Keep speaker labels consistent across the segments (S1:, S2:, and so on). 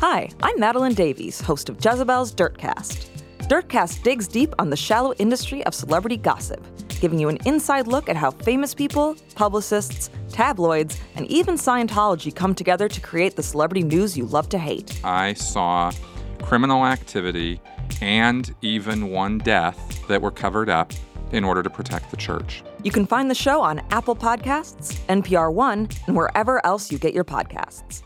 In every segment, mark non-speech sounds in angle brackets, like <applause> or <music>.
S1: Hi, I'm Madeline Davies, host of Jezebel's Dirtcast. Dirtcast digs deep on the shallow industry of celebrity gossip, giving you an inside look at how famous people, publicists, tabloids, and even Scientology come together to create the celebrity news you love to hate.
S2: I saw criminal activity and even one death that were covered up in order to protect the church.
S1: You can find the show on Apple Podcasts, NPR One, and wherever else you get your podcasts.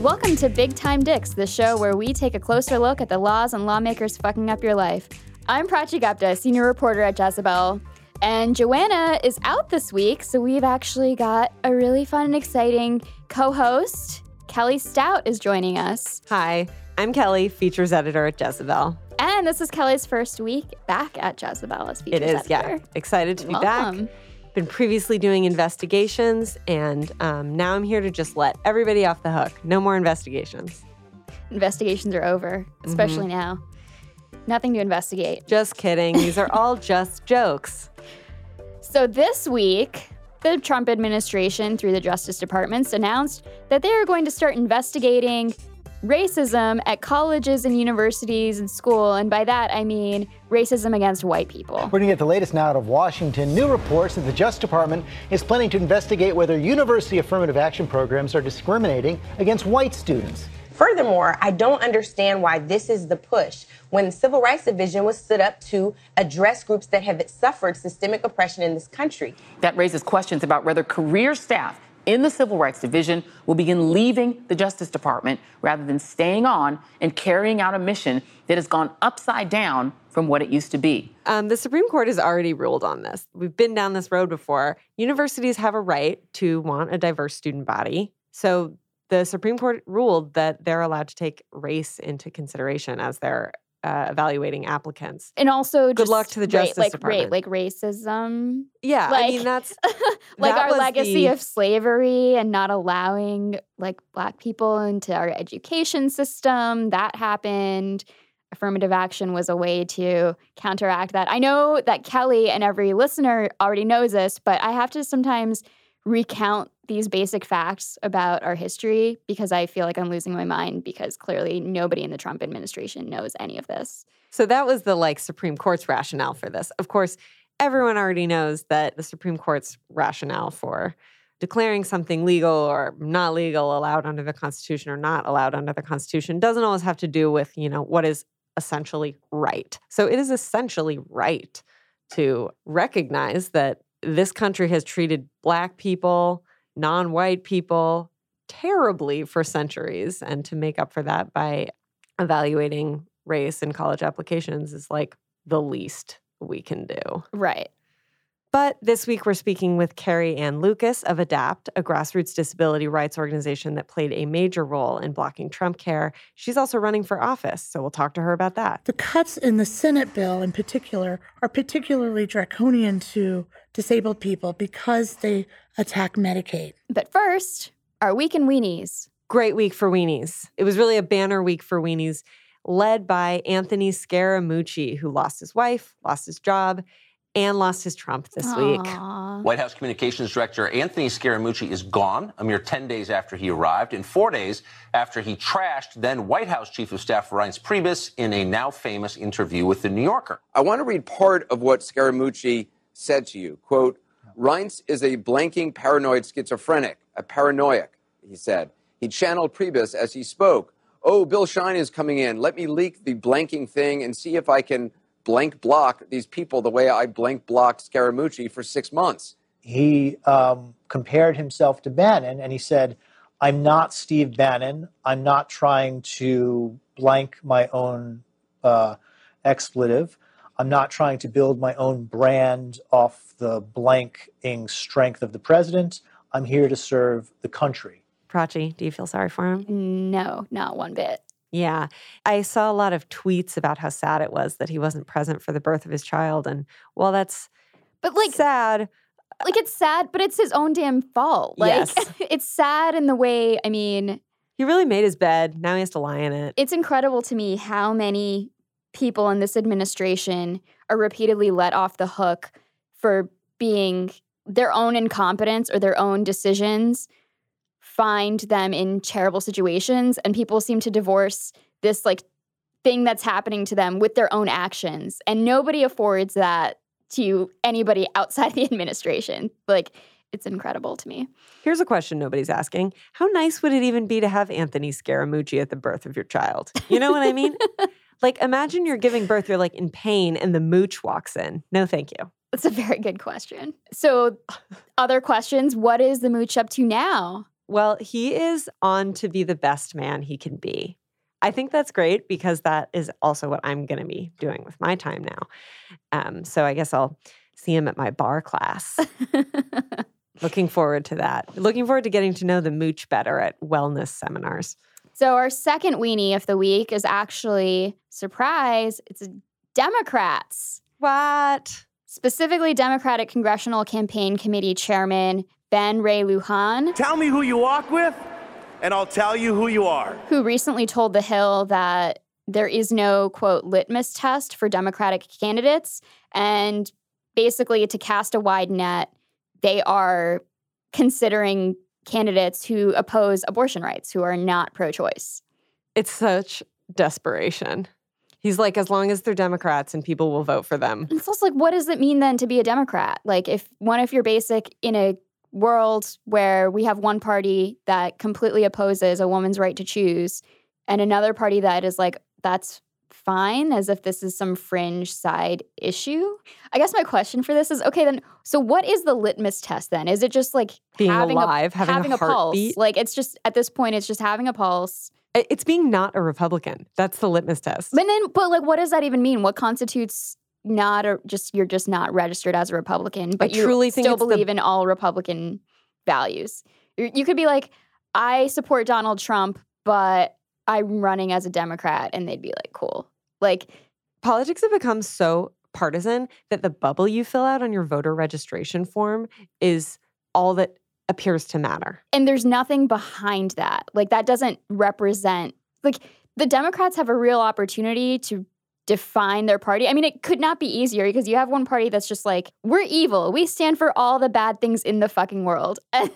S3: Welcome to Big Time Dicks, the show where we take a closer look at the laws and lawmakers fucking up your life. I'm Prachi Gupta, senior reporter at Jezebel. And Joanna is out this week, so we've actually got a really fun and exciting co host. Kelly Stout is joining us.
S4: Hi, I'm Kelly, features editor at Jezebel.
S3: And this is Kelly's first week back at Jezebel as features
S4: It is,
S3: editor.
S4: yeah. Excited to be
S3: Welcome.
S4: back. Been previously doing investigations, and um, now I'm here to just let everybody off the hook. No more investigations.
S3: Investigations are over, especially
S4: Mm-hmm.
S3: now. Nothing to investigate.
S4: Just kidding. These are all <laughs> just jokes.
S3: So this week, the Trump administration, through the Justice Department, announced that they are going to start investigating racism at colleges and universities and school. And by that, I mean racism against white people.
S5: We're going to get the latest now out of Washington. New reports that the Justice Department is planning to investigate whether university affirmative action programs are discriminating against white students.
S6: Furthermore, I don't understand why this is the push when the Civil Rights Division was stood up to address groups that have suffered systemic oppression in this country.
S7: That raises questions about whether career staff in the Civil Rights Division will begin leaving the Justice Department rather than staying on and carrying out a mission that has gone upside down from what it used to be.
S4: Um, the Supreme Court has already ruled on this. We've been down this road before. Universities have a right to want a diverse student body. So the Supreme Court ruled that they're allowed to take race into consideration as they're uh, evaluating applicants.
S3: And also,
S4: Good
S3: just
S4: luck to the Justice
S3: like,
S4: Department.
S3: Like racism,
S4: Yeah, I mean that's <laughs>
S3: like
S4: That
S3: our legacy
S4: the-
S3: of slavery and not allowing like black people into our education system. That happened. Affirmative action was a way to counteract that. I know that Kelly and every listener already knows this, but I have to sometimes recount these basic facts about our history because I feel like I'm losing my mind because clearly nobody in the Trump administration knows any of this.
S4: So that was the like Supreme Court's rationale for this. Of course, everyone already knows that the Supreme Court's rationale for declaring something legal or not legal, allowed under the Constitution or not allowed under the Constitution doesn't always have to do with, you know, what is essentially right. So it is essentially right to recognize that this country has treated black people, non-white people terribly for centuries and to make up for that by evaluating race in college applications is like the least we can do.
S3: Right.
S4: But this week we're speaking with Carrie Ann Lucas of ADAPT, a grassroots disability rights organization that played a major role in blocking Trump care. She's also running for office, so we'll talk to her about that.
S8: The cuts in the Senate bill, in particular, are particularly draconian to disabled people because they attack Medicaid.
S3: But first, our week in weenies.
S4: Great week for weenies. It was really a banner week for weenies, led by Anthony Scaramucci, who lost his wife, lost his job, and lost his Trump this week.
S9: White House Communications Director Anthony Scaramucci is gone a mere 10 days after he arrived and four days after he trashed then White House Chief of Staff Reince Priebus in a now famous interview with The New Yorker.
S10: I want to read part of what Scaramucci said to you. Quote, Reince is a blanking paranoid schizophrenic, a paranoiac, he said. He channeled Priebus as he spoke. Oh, Bill Shine is coming in. Let me leak the blanking thing and see if I can blank block these people the way I blank blocked Scaramucci for six months.
S5: He um, compared himself to Bannon and he said, I'm not Steve Bannon. I'm not trying to blank my own uh, expletive. I'm not trying to build my own brand off the blanking strength of the president. I'm here to serve the country.
S4: Prachi, do you feel sorry for him?
S3: No, not one bit.
S4: Yeah. I saw a lot of tweets about how sad it was that he wasn't present for the birth of his child. And while that's
S3: But like
S4: sad,
S3: like it's sad, but it's his own damn fault. Like
S4: Yes. <laughs>
S3: it's sad in the way, I mean,
S4: he really made his bed. Now he has to lie in it.
S3: it's incredible to me how many people in this administration are repeatedly let off the hook for being their own incompetence or their own decisions find them in terrible situations and people seem to divorce this like thing that's happening to them with their own actions and nobody affords that to anybody outside the <laughs> administration like it's incredible to me
S4: Here's a question nobody's asking How nice would it even be to have Anthony Scaramucci at the birth of your child? You know what I mean? <laughs> like, imagine you're giving birth, you're like in pain, and the mooch walks in. No, thank you.
S3: That's a very good question. So, other questions. What is the mooch up to now?
S4: Well, he is on to be the best man he can be. I think that's great because that is also what I'm going to be doing with my time now. Um, so I guess I'll see him at my bar class. <laughs> Looking forward to that. Looking forward to getting to know the mooch better at wellness seminars.
S3: So, our second weenie of the week is actually surprise. It's Democrats,
S4: What?
S3: specifically Democratic Congressional Campaign Committee Chairman Ben Ray Lujan,
S11: Tell me who you walk with, and I'll tell you who you are.
S3: who recently told The Hill that there is no quote litmus test for Democratic candidates, and basically to cast a wide net, they are considering candidates who oppose abortion rights, who are not pro-choice.
S4: It's such desperation. He's like, as long as they're Democrats and people will vote for them.
S3: It's also like, what does it mean then to be a Democrat? Like, if one of your basic in a world where we have one party that completely opposes a woman's right to choose, and another party that is like, that's fine, as if this is some fringe side issue. I guess my question for this is, okay, then, so what is the litmus test then? Is it just like
S4: Being
S3: having
S4: alive,
S3: a,
S4: having a
S3: pulse? Like, it's just at this point, it's just having a pulse.
S4: It's being not a Republican. That's the litmus test.
S3: But then, but like, what does that even mean? What constitutes not a just you're just not registered as a Republican, but you
S4: truly think
S3: still
S4: it's the-
S3: believe in all Republican values. You you could be like, I support Donald Trump, but I'm running as a Democrat, and they'd be like, cool. Like,
S4: Politics have become so partisan that the bubble you fill out on your voter registration form is all that appears to matter.
S3: and there's nothing behind that. Like, that doesn't represent like the Democrats have a real opportunity to define their party. I mean, it could not be easier because you have one party that's just like, we're evil. We stand for all the bad things in the fucking world. <laughs> And,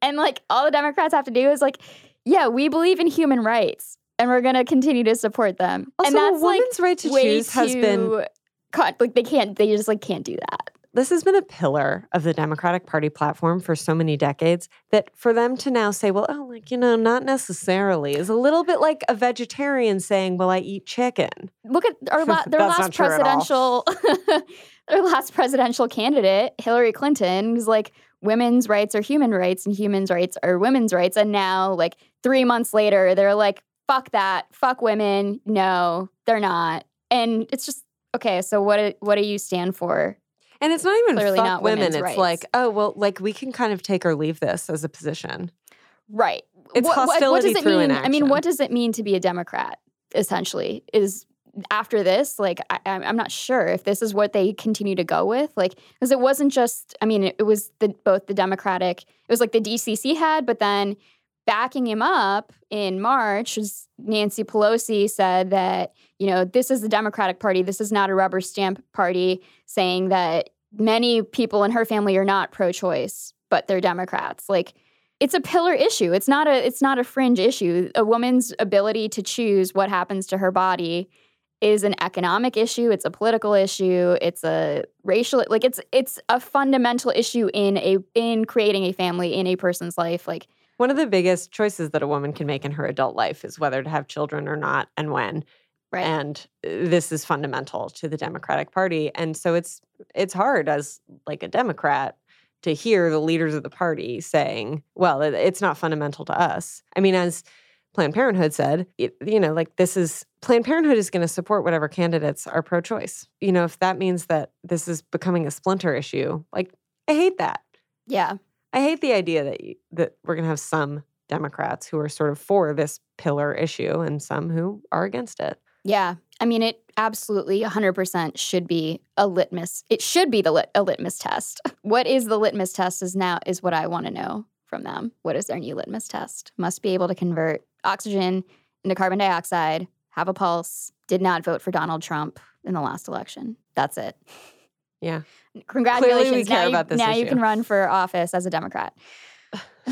S3: and like all the Democrats have to do is like, yeah, we believe in human rights and we're going to continue to support them.
S4: Also,
S3: and that's
S4: a woman's
S3: like
S4: right to choose has been
S3: cut. Like they can't, they just like can't do that.
S4: this has been a pillar of the Democratic Party platform for so many decades that for them to now say, well, oh, like, you know, not necessarily is a little bit like a vegetarian saying, well, I eat chicken.
S3: Look at our <laughs> la- their last
S4: not true at all.
S3: presidential <laughs> their last presidential candidate, Hillary Clinton, was like women's rights are human rights and humans rights are women's rights. And now, like three months later, they're like, fuck that, fuck women. No, they're not. And it's just okay. So what? do- What do you stand for?
S4: And it's not even
S3: Clearly
S4: fuck
S3: not
S4: women. It's
S3: rights.
S4: like, oh, well, like we can kind of take or leave this as a position.
S3: Right.
S4: It's
S3: what, what- what
S4: hostility
S3: does it
S4: through
S3: mean? I mean, what does it mean to be a Democrat? Essentially, is after this, like, I, I'm I'm not sure if this is what they continue to go with, like, because it wasn't just. I mean, it, it was the both the Democratic. It was like the DCC had, but then backing him up in March was Nancy Pelosi said that you know this is the Democratic Party. This is not a rubber stamp party, saying that many people in her family are not pro-choice, but they're Democrats. Like it's a pillar issue. It's not a it's not a fringe issue. A woman's ability to choose what happens to her body is an economic issue, it's a political issue, it's a racial like it's it's a fundamental issue in a in creating a family in a person's life. Like
S4: One of the biggest choices that a woman can make in her adult life is whether to have children or not and when.
S3: Right.
S4: And uh, this is fundamental to the Democratic Party. And so it's it's hard as like a Democrat to hear the leaders of the party saying, well, it's not fundamental to us. I mean, as Planned Parenthood said, you know, like this is Planned Parenthood is going to support whatever candidates are pro choice. You know, if that means that this is becoming a splinter issue, like I hate that.
S3: yeah.
S4: I hate the idea that you, that we're going to have some Democrats who are sort of for this pillar issue and some who are against it.
S3: Yeah. I mean, it absolutely 100% should be a litmus. It should be the lit- a litmus test. <laughs> What is the litmus test is now is what I want to know from them. What is their new litmus test? Must be able to convert oxygen into carbon dioxide, have a pulse, did not vote for Donald Trump in the last election. That's it.
S4: Yeah.
S3: Congratulations.
S4: Clearly we care
S3: now you,
S4: this
S3: now you can run for office as a Democrat. <laughs>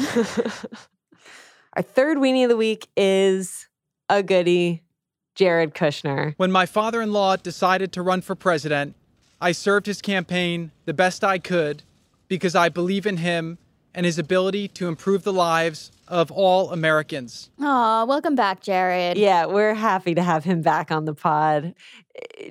S4: Our third weenie of the week is a goodie, Jared Kushner.
S12: When my father in law decided to run for president, I served his campaign the best I could because I believe in him and his ability to improve the lives of all Americans.
S3: Aw, welcome back, Jared.
S4: Yeah, we're happy to have him back on the pod.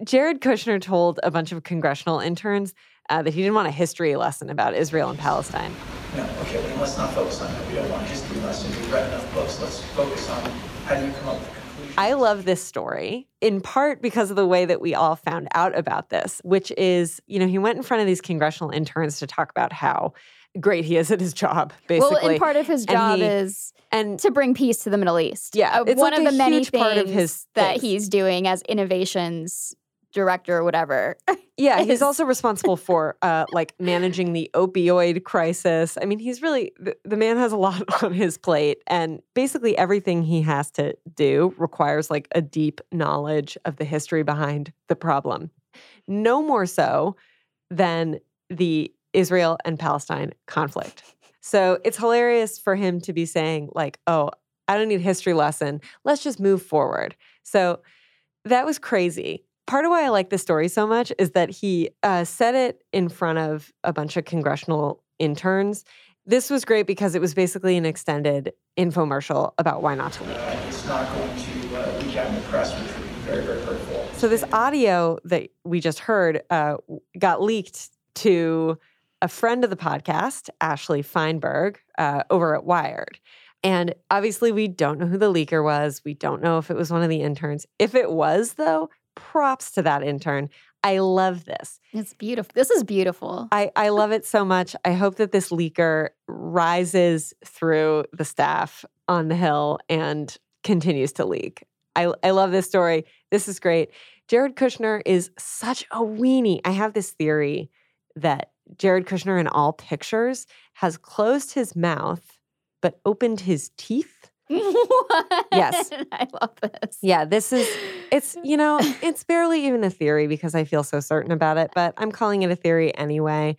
S4: Jared Kushner told a bunch of congressional interns uh, that he didn't want a history lesson about Israel and Palestine.
S13: No, okay, well, let's not focus on that. We don't want a history lesson. We've read enough books. Let's focus on how do you come up with a conclusion.
S4: I love this story in part because of the way that we all found out about this, which is, you know, he went in front of these congressional interns to talk about how great he is at his job, basically.
S3: Well, and part of his job
S4: he-
S3: is
S4: and
S3: to bring peace to the Middle East.
S4: Yeah,
S3: Uh,
S4: it's
S3: one
S4: like
S3: of the many things
S4: part of his
S3: that
S4: things.
S3: he's doing as innovations director or whatever. <laughs>
S4: Yeah, he's also responsible for <laughs> uh, like managing the opioid crisis. I mean, he's really the, the man has a lot <laughs> on his plate, and basically everything he has to do requires like a deep knowledge of the history behind the problem. No more so than the Israel and Palestine conflict. So it's hilarious for him to be saying like, "Oh, I don't need a history lesson. Let's just move forward." So that was crazy. Part of why I like this story so much is that he uh, said it in front of a bunch of congressional interns. This was great because it was basically an extended infomercial about why not to leave.
S13: Uh, it's not going to uh, leak out in the press, which would be very, very hurtful.
S4: So this audio that we just heard uh, got leaked to a friend of the podcast, Ashley Feinberg, uh, over at Wired. And obviously, we don't know who the leaker was. We don't know if it was one of the interns. If it was, though, props to that intern. I love this.
S3: It's beautiful. This is beautiful.
S4: I, I love it so much. I hope that this leaker rises through the staff on the Hill and continues to leak. I, I love this story. This is great. Jared Kushner is such a weenie. I have this theory that Jared Kushner in all pictures has closed his mouth but opened his teeth. <laughs> Yes. <laughs>
S3: I love this.
S4: Yeah, this is it's you know, <laughs> it's barely even a theory because I feel so certain about it, but I'm calling it a theory anyway.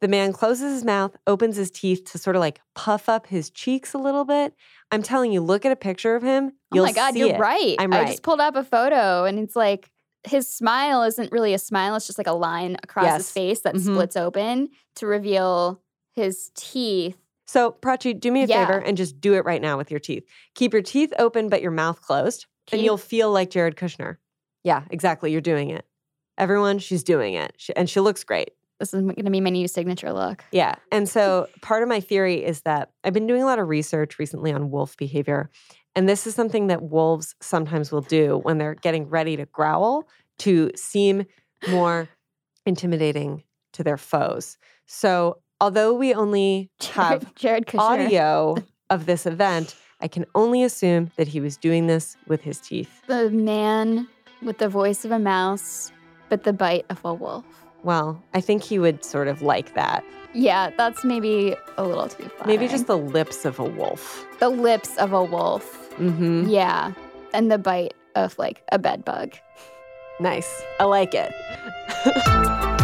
S4: The man closes his mouth, opens his teeth to sort of like puff up his cheeks a little bit. I'm telling you, look at a picture of him.
S3: Oh my God,
S4: see
S3: you're
S4: it.
S3: right.
S4: I'm
S3: I just pulled up a photo and it's like his smile isn't really a smile. It's just like a line across his face that
S4: Mhm.
S3: splits open to reveal his teeth.
S4: So, Prachi, do me a
S3: Yeah.
S4: favor and just do it right now with your teeth. Keep your teeth open but your mouth closed, and you'll feel like Jared Kushner. Yeah, exactly. You're doing it. Everyone, she's doing it. She, and she looks great.
S3: This is going to be my new signature look.
S4: Yeah. And so part of my theory is that I've been doing a lot of research recently on wolf behavior. And this is something that wolves sometimes will do when they're getting ready to growl to seem more intimidating to their foes. So although we only have <laughs>
S3: Jared, Jared
S4: audio <laughs> of this event, I can only assume that he was doing this with his teeth.
S3: The man with the voice of a mouse, but the bite of a wolf.
S4: Well, I think he would sort of like that.
S3: Yeah, that's maybe a little too far.
S4: Maybe just the lips of a wolf.
S3: the lips of a wolf.
S4: Mm-hmm.
S3: Yeah. And the bite of like a bed bug.
S4: Nice. I like it. <laughs>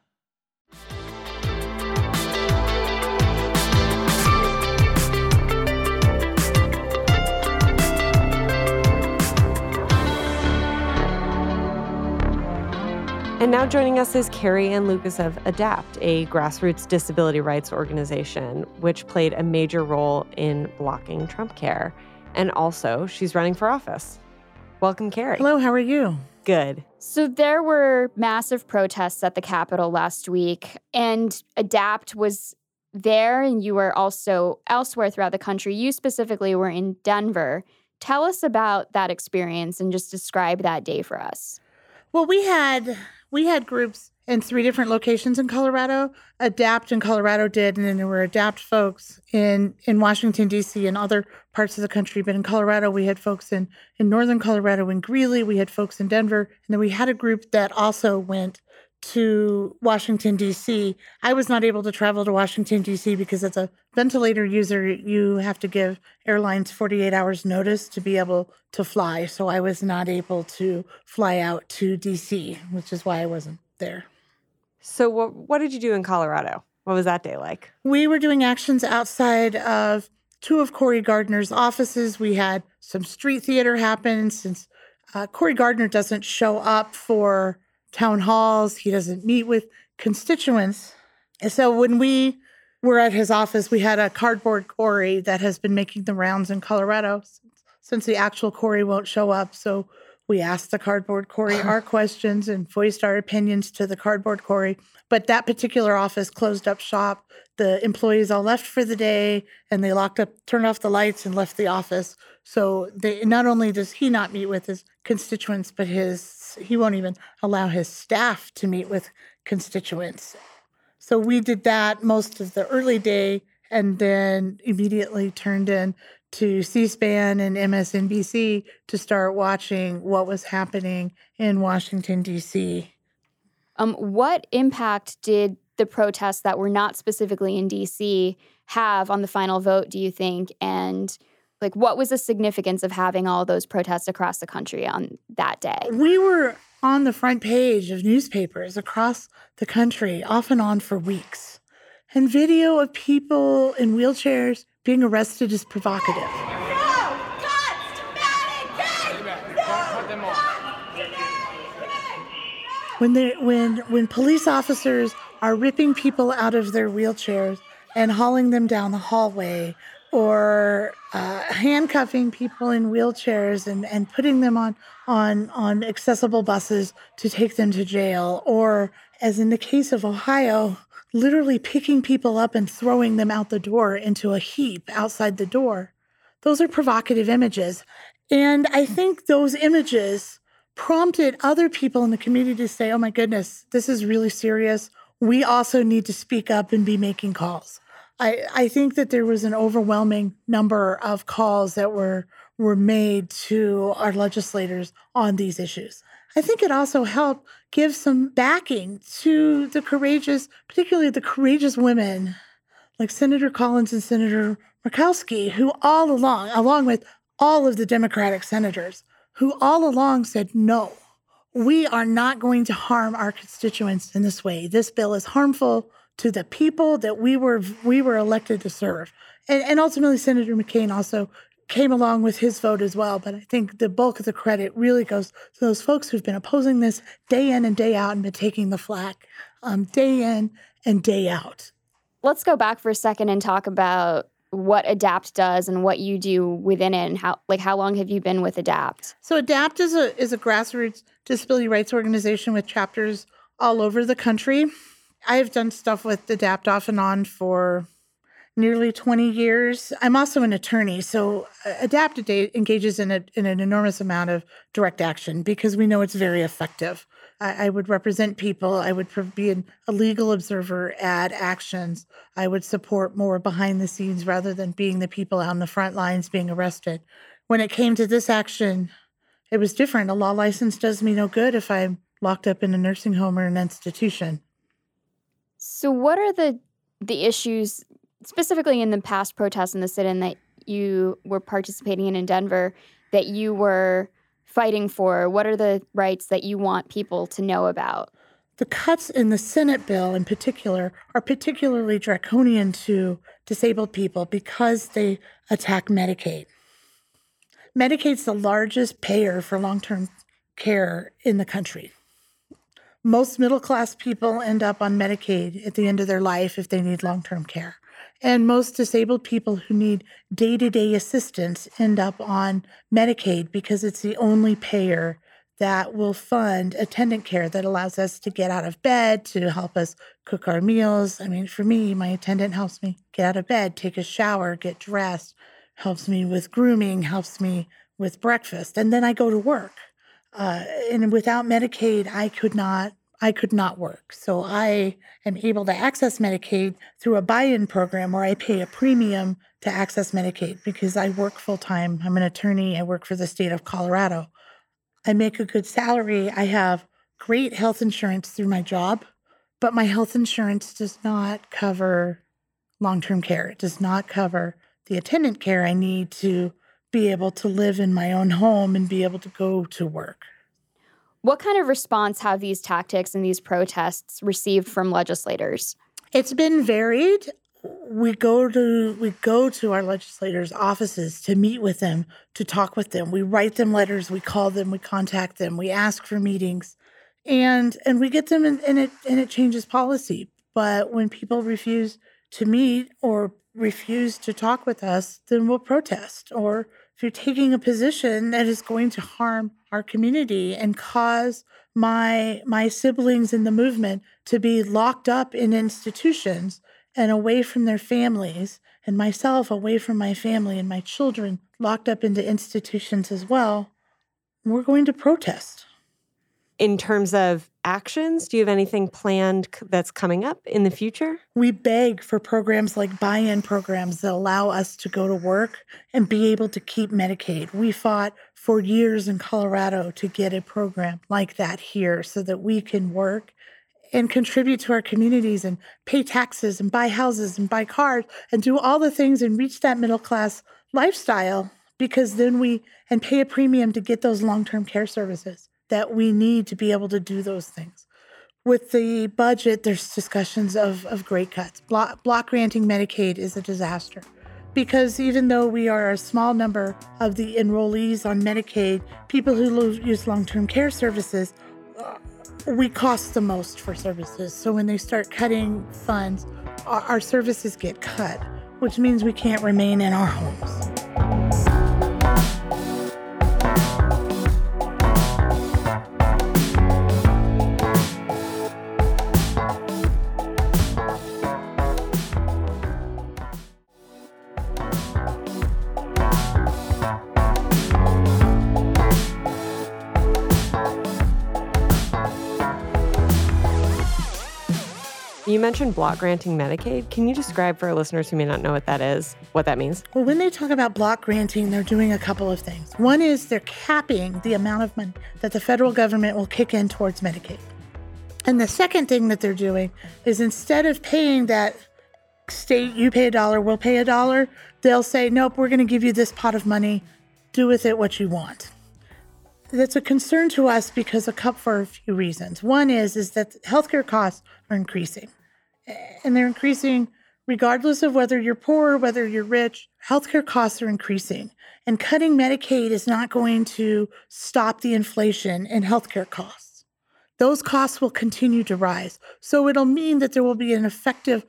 S4: And now joining us is Carrie Ann Lucas of ADAPT, a grassroots disability rights organization, which played a major role in blocking Trump care. And also, she's running for office. Welcome, Carrie.
S8: Hello, how are you?
S4: Good.
S3: So there were massive protests at the Capitol last week, and ADAPT was there, and you were also elsewhere throughout the country. You specifically were in Denver. Tell us about that experience and just describe that day for us.
S8: Well, we had we had groups in three different locations in Colorado. Adapt in Colorado did, and then there were Adapt folks in in Washington D.C. and other parts of the country. But in Colorado, we had folks in in northern Colorado in Greeley. We had folks in Denver, and then we had a group that also went to Washington, D.C. I was not able to travel to Washington, D.C. because as a ventilator user, you have to give airlines 48 hours notice to be able to fly. So I was not able to fly out to D.C., which is why I wasn't there.
S4: So, what, what did you do in Colorado? What was that day like?
S8: We were doing actions outside of two of Cory Gardner's offices. We had some street theater happen since uh, Cory Gardner doesn't show up for town halls, he doesn't meet with constituents. And so when we were at his office, we had a cardboard Cory that has been making the rounds in Colorado since the actual Cory won't show up. So we asked the cardboard Cory our <laughs> questions and voiced our opinions to the cardboard Cory. But that particular office closed up shop. The employees all left for the day and they locked up, turned off the lights, and left the office. So they not only does he not meet with his constituents, but his he won't even allow his staff to meet with constituents. So we did that most of the early day and then immediately turned in to C-SPAN and MSNBC to start watching what was happening in Washington D.C.
S3: Um, what impact did the protests that were not specifically in D.C. have on the final vote? Do you think? And like, what was the significance of having all those protests across the country on that day?
S8: We were on the front page of newspapers across the country, off and on for weeks. And video of people in wheelchairs being arrested is provocative. When, they, when, when police officers are ripping people out of their wheelchairs and hauling them down the hallway or uh, handcuffing people in wheelchairs and, and putting them on, on, on accessible buses to take them to jail, or as in the case of Ohio, literally picking people up and throwing them out the door into a heap outside the door. Those are provocative images. And I think those images prompted other people in the community to say, oh my goodness, this is really serious. We also need to speak up and be making calls. I, I think that there was an overwhelming number of calls that were were made to our legislators on these issues. I think it also helped give some backing to the courageous, particularly the courageous women like Senator Collins and Senator Murkowski, who all along, along with all of the Democratic senators, who all along said, no, we are not going to harm our constituents in this way. This bill is harmful to the people that we were we were elected to serve. And, and ultimately, Senator McCain also came along with his vote as well. But I think the bulk of the credit really goes to those folks who've been opposing this day in and day out and been taking the flack um, day in and day out.
S3: Let's go back for a second and talk about what adapt does and what you do within it and how like how long have you been with adapt
S8: so adapt is a is a grassroots disability rights organization with chapters all over the country I have done stuff with Adapt off and on for nearly 20 years. I'm also an attorney, so uh, Adapt engages in, a, in an enormous amount of direct action because we know it's very effective. I, I would represent people. I would be an, a legal observer at actions. I would support more behind the scenes rather than being the people on the front lines being arrested. When it came to this action, it was different. A law license does me no good if I'm locked up in a nursing home or an institution.
S3: So, what are the the issues specifically in the past protests in the sit-in that you were participating in in Denver that you were fighting for? What are the rights that you want people to know about?
S8: The cuts in the Senate bill, in particular, are particularly draconian to disabled people because they attack Medicaid. Medicaid's the largest payer for long term care in the country. most middle class people end up on Medicaid at the end of their life if they need long term care. And most disabled people who need day to day assistance end up on Medicaid because it's the only payer that will fund attendant care that allows us to get out of bed, to help us cook our meals. I mean, for me, my attendant helps me get out of bed, take a shower, get dressed, helps me with grooming, helps me with breakfast, and then I go to work. Uh, and without Medicaid, I could not. I could not work. So I am able to access Medicaid through a buy-in program where I pay a premium to access Medicaid because I work full time. I'm an attorney. I work for the state of Colorado. I make a good salary. I have great health insurance through my job, but my health insurance does not cover long term care. It does not cover the attendant care I need to be able to live in my own home and be able to go to work.
S3: What kind of response have these tactics and these protests received from legislators?
S8: It's been varied we go to we go to our legislators' offices to meet with them, to talk with them. We write them letters, we call them, we contact them, we ask for meetings, and and we get them, and, it and it changes policy. But when people refuse to meet or refuse to talk with us, then we'll protest. Or you're taking a position that is going to harm our community and cause my my siblings in the movement to be locked up in institutions and away from their families, and myself away from my family and my children locked up into institutions as well, we're going to protest.
S4: In terms of actions, do you have anything planned that's coming up in the future?
S8: We beg for programs like buy in programs that allow us to go to work and be able to keep Medicaid. We fought for years in Colorado to get a program like that here so that we can work and contribute to our communities and pay taxes and buy houses and buy cars and do all the things and reach that middle class lifestyle because then we and pay a premium to get those long-term care services that we need to be able to do those things. With the budget, there's discussions of, of great cuts. Block, block granting Medicaid is a disaster because even though we are a small number of the enrollees on Medicaid, people who use long term care services uh, we cost the most for services. So when they start cutting funds, our, our services get cut, which means we can't remain in our homes.
S4: Mentioned block granting Medicaid. Can you describe for our listeners who may not know what that is, what that means?
S8: Well, when they talk about block granting, they're doing a couple of things. One is they're capping the amount of money that the federal government will kick in towards Medicaid. And the second thing that they're doing is instead of paying that state, you pay a dollar, we'll pay a dollar, they'll say, nope, we're going to give you this pot of money, do with it what you want. That's a concern to us because a couple for a few reasons. One is is that healthcare costs are increasing and they're increasing regardless of whether you're poor, whether you're rich. Healthcare costs are increasing, and cutting Medicaid is not going to stop the inflation in healthcare costs. Those costs will continue to rise. So it'll mean that there will be an effective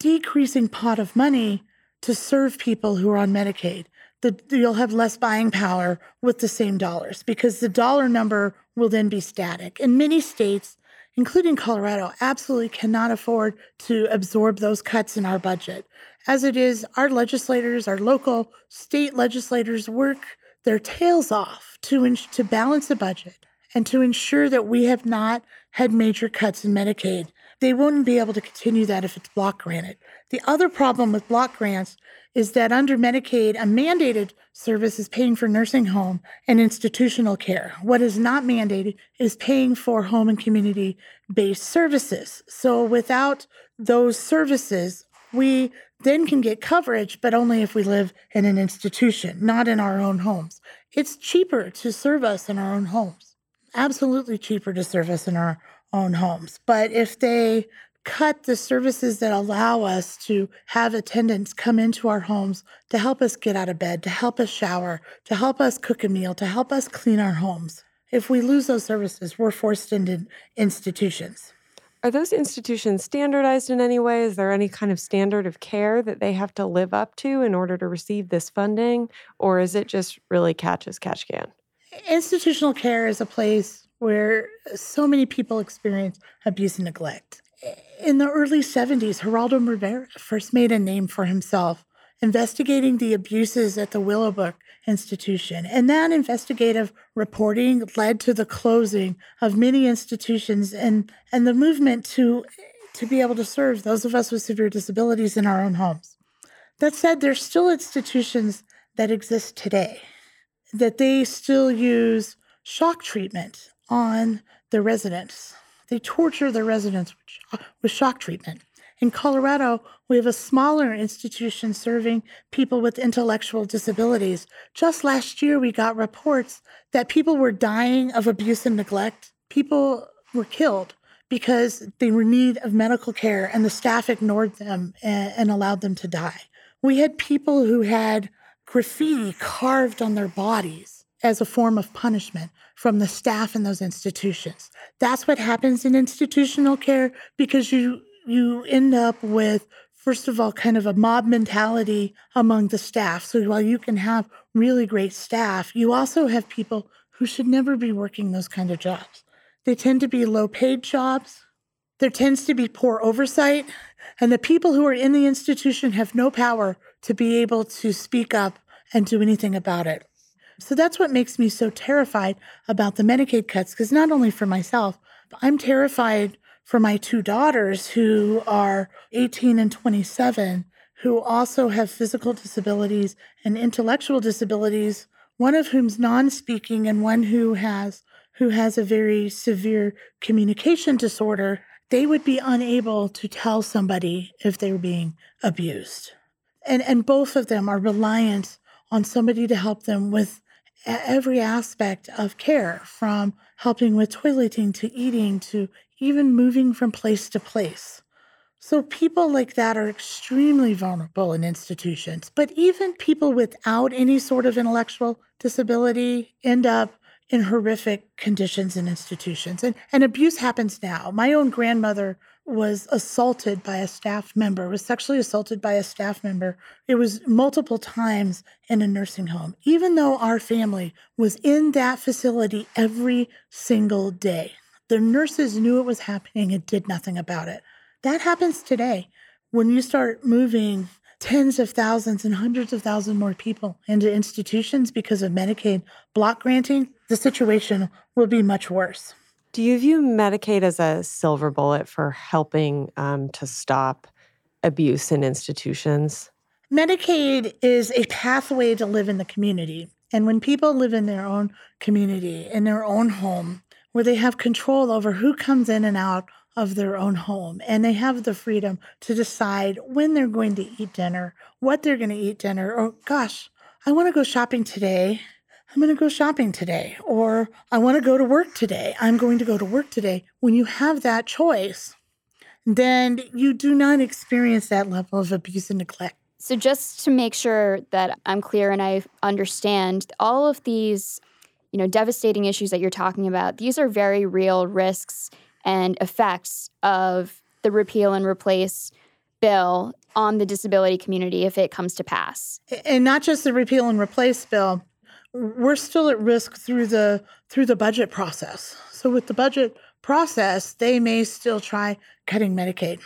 S8: decreasing pot of money to serve people who are on Medicaid. The, you'll have less buying power with the same dollars because the dollar number will then be static. In many states, including Colorado, absolutely cannot afford to absorb those cuts in our budget. As it is, our legislators, our local state legislators work their tails off to, to balance the budget and to ensure that we have not had major cuts in Medicaid. They wouldn't be able to continue that if it's block granted. The other problem with block grants is that under Medicaid, a mandated service is paying for nursing home and institutional care. What is not mandated is paying for home and community based services. So without those services, we then can get coverage, but only if we live in an institution, not in our own homes. It's cheaper to serve us in our own homes. Absolutely cheaper to serve us in our own homes. But if they cut the services that allow us to have attendants come into our homes to help us get out of bed, to help us shower, to help us cook a meal, to help us clean our homes. if we lose those services, we're forced into institutions.
S4: Are those institutions standardized in any way? Is there any kind of standard of care that they have to live up to in order to receive this funding? Or is it just really catch as catch can?
S8: Institutional care is a place where so many people experience abuse and neglect. In the early 70s, Geraldo Rivera first made a name for himself investigating the abuses at the Willowbrook Institution. And that investigative reporting led to the closing of many institutions and, and the movement to, to be able to serve those of us with severe disabilities in our own homes. That said, there's still institutions that exist today, that they still use shock treatment on the residents. They torture their residents with shock treatment. In Colorado, we have a smaller institution serving people with intellectual disabilities. Just last year, we got reports that people were dying of abuse and neglect. People were killed because they were in need of medical care and the staff ignored them and, and allowed them to die. We had people who had graffiti carved on their bodies as a form of punishment from the staff in those institutions. That's what happens in institutional care because you you end up with first of all kind of a mob mentality among the staff. So while you can have really great staff you also have people who should never be working those kind of jobs. They tend to be low paid jobs. There tends to be poor oversight. And the people who are in the institution have no power to be able to speak up and do anything about it so that's what makes me so terrified about the medicaid cuts because not only for myself i'm terrified for my two daughters who are 18 and 27, who also have physical disabilities and intellectual disabilities, one of whom's non-speaking and one who has who has a very severe communication disorder, they would be unable to tell somebody if they were being abused. And and both of them are reliant on somebody to help them with every aspect of care from helping with toileting to eating to even moving from place to place. So people like that are extremely vulnerable in institutions. But even people without any sort of intellectual disability end up in horrific conditions in institutions. And, and abuse happens now. My own grandmother was assaulted by a staff member, was sexually assaulted by a staff member. It was multiple times in a nursing home, even though our family was in that facility every single day. The nurses knew it was happening and did nothing about it. That happens today. When you start moving tens of thousands and hundreds of thousands more people into institutions because of Medicaid block granting, the situation will be much worse.
S4: Do you view Medicaid as a silver bullet for helping um, to stop abuse in institutions?
S8: Medicaid is a pathway to live in the community. And when people live in their own community, in their own home, where they have control over who comes in and out of their own home and they have the freedom to decide when they're going to eat dinner, what they're going to eat dinner, or gosh, I want to go shopping today. I'm going to go shopping today, or I want to go to work today. I'm going to go to work today. When you have that choice, then you do not experience that level of abuse and neglect.
S3: So, just to make sure that I'm clear and I understand, all of these you know, devastating issues that you're talking about, these are very real risks and effects of the repeal and replace bill on the disability community if it comes to pass.
S8: And not just the repeal and replace bill, we're still at risk through the through the budget process. So with the budget process, they may still try cutting Medicaid.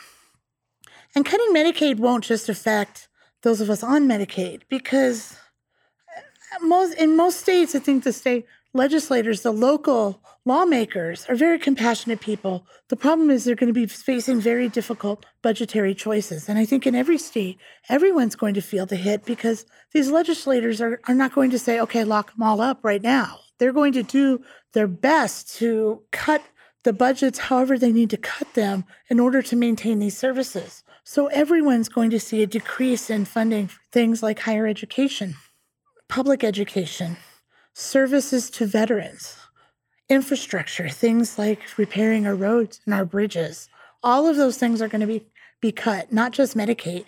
S8: And cutting Medicaid won't just affect those of us on Medicaid because uh, most in most states, I think the state legislators, the local lawmakers are very compassionate people. The problem is they're going to be facing very difficult budgetary choices. And I think in every state, everyone's going to feel the hit because these legislators are, are not going to say, okay, lock them all up right now. They're going to do their best to cut the budgets however they need to cut them in order to maintain these services. So everyone's going to see a decrease in funding for things like higher education public education, services to veterans, infrastructure, things like repairing our roads and our bridges. All of those things are going to be, be cut, not just Medicaid.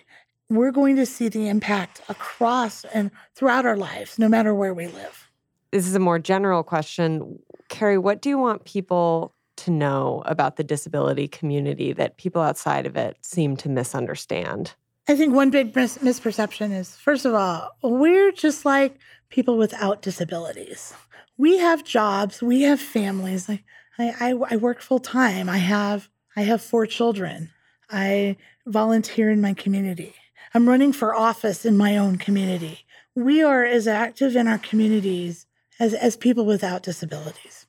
S8: We're going to see the impact across and throughout our lives, no matter where we live.
S4: This is a more general question. Carrie, what do you want people to know about the disability community that people outside of it seem to misunderstand?
S8: I think one big mis- misperception is first of all, we're just like people without disabilities. We have jobs, we have families. Like I, I, I work full time. I have I have four children. I volunteer in my community. I'm running for office in my own community. We are as active in our communities as, as people without disabilities.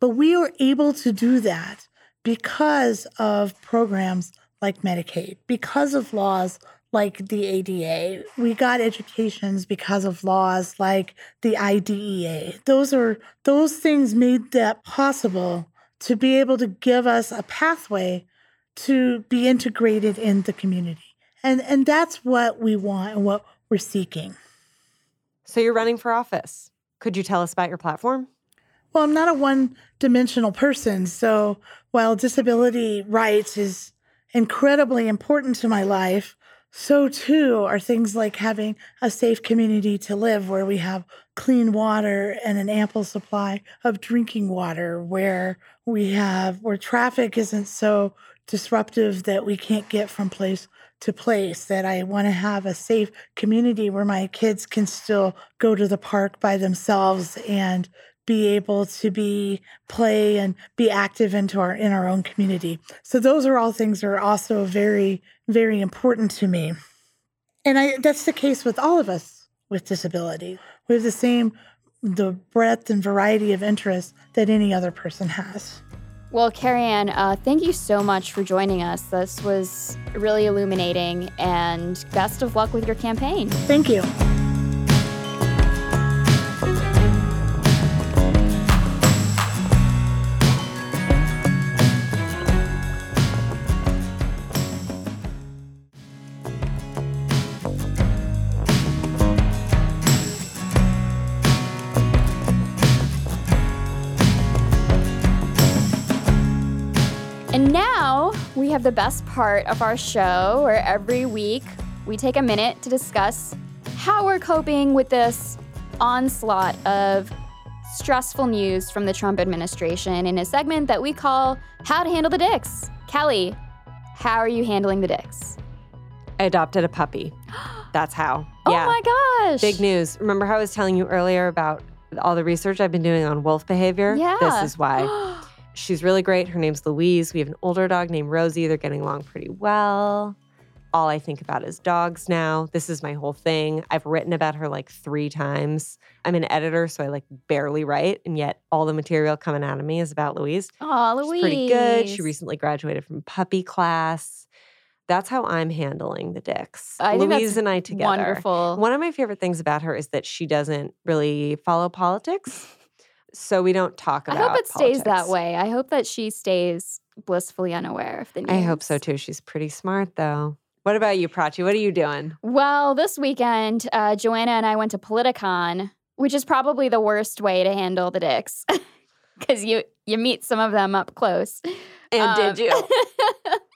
S8: But we are able to do that because of programs like Medicaid, because of laws like the ADA. We got educations because of laws like the IDEA. Those are those things made that possible to be able to give us a pathway to be integrated in the community. And and that's what we want and what we're seeking.
S4: So you're running for office. Could you tell us about your platform?
S8: Well, I'm not a one dimensional person. So while disability rights is incredibly important to my life, so too are things like having a safe community to live where we have clean water and an ample supply of drinking water, where we have where traffic isn't so disruptive that we can't get from place to place, that I want to have a safe community where my kids can still go to the park by themselves and be able to be play and be active into our in our own community. So those are all things that are also very very important to me. And I that's the case with all of us with disability. We have the same the breadth and variety of interests that any other person has.
S3: Well, Carrie Ann, uh, thank you so much for joining us. This was really illuminating, and best of luck with your campaign.
S8: Thank you.
S3: Have the best part of our show where every week we take a minute to discuss how we're coping with this onslaught of stressful news from the Trump administration in a segment that we call How to Handle the Dicks. Kelly, how are you handling the dicks?
S4: I adopted a puppy. <gasps> That's how.
S3: Oh
S4: yeah.
S3: my gosh.
S4: Big news. Remember how I was telling you earlier about all the research I've been doing on wolf behavior?
S3: Yeah.
S4: This is why. <gasps> <gasps> She's really great. Her name's Louise. We have an older dog named Rosie. They're getting along pretty well. All I think about is dogs now. This is my whole thing. I've written about her like three times. I'm an editor, so I like barely write, and yet all the material coming out of me is about Louise.
S3: Aw, Louise.
S4: She's pretty good. She recently graduated from puppy class. That's how I'm handling the dicks.
S3: I
S4: Louise and I together.
S3: wonderful.
S4: One of my favorite things about her is that she doesn't really follow politics. So we don't talk about. It.
S3: I hope it stays that way. I hope that she stays blissfully unaware of the news.
S4: I hope so too. She's pretty smart though. What about you, Prachi? What are you doing?
S3: Well, this weekend, uh, Joanna and I went to Politicon, which is probably the worst way to handle the dicks <laughs> because you you meet some of them up close.
S4: And did you? <laughs>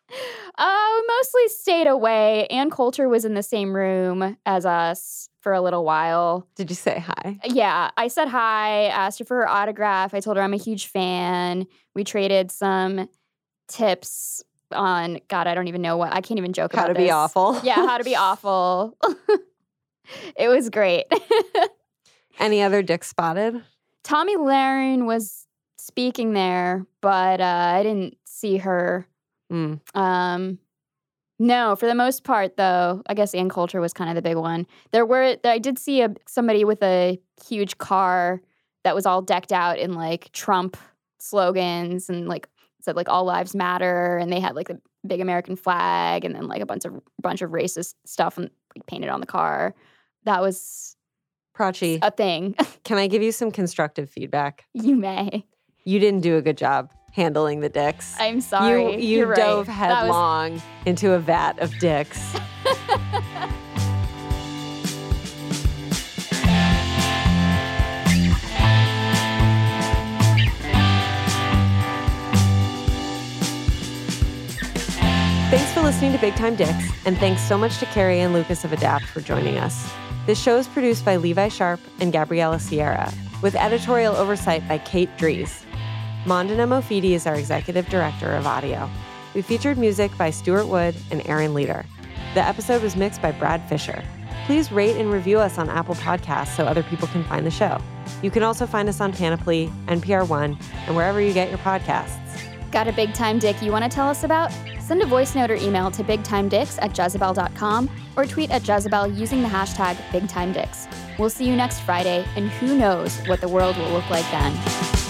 S3: uh, mostly stayed away. Ann Coulter was in the same room as us for a little while.
S4: Did you say hi?
S3: Yeah, I said hi, asked her for her autograph. I told her I'm a huge fan. We traded some tips on God, I don't even know what I can't even joke
S4: How
S3: about
S4: to be awful.
S3: Yeah, how to be <laughs> awful. <laughs> it was great. <laughs>
S4: Any other dick spotted?
S3: Tomi Lahren was speaking there, but uh, I didn't see her.
S4: Mm.
S3: Um, no, for the most part, though, I guess Ann Coulter was kind of the big one. There were I did see a somebody with a huge car that was all decked out in like Trump slogans and like said like all lives matter, and they had like the big American flag and then like a bunch of bunch of racist stuff and like, painted on the car. That was
S4: Prachi,
S3: a thing. <laughs>
S4: can I give you some constructive feedback?
S3: you may.
S4: You didn't do a good job handling the dicks.
S3: I'm sorry.
S4: You, you
S3: You're right.
S4: dove
S3: was-
S4: headlong into a vat of dicks. <laughs> Thanks for listening to Big Time Dicks, and thanks so much to Carrie Ann Lucas of Adapt for joining us. This show is produced by Levi Sharp and Gabriella Sierra, with editorial oversight by Kate Dries. Mondana Mofidi is our executive director of audio. We featured music by Stuart Wood and Aaron Leader. The episode was mixed by Brad Fisher. Please rate and review us on Apple Podcasts so other people can find the show. You can also find us on Panoply, NPR One, and wherever you get your podcasts.
S3: Got a big time dick you want to tell us about? Send a voice note or email to bigtimedicks at jezebel.com or tweet at Jezebel using the hashtag BigTimeDicks. We'll see you next Friday, and who knows what the world will look like then.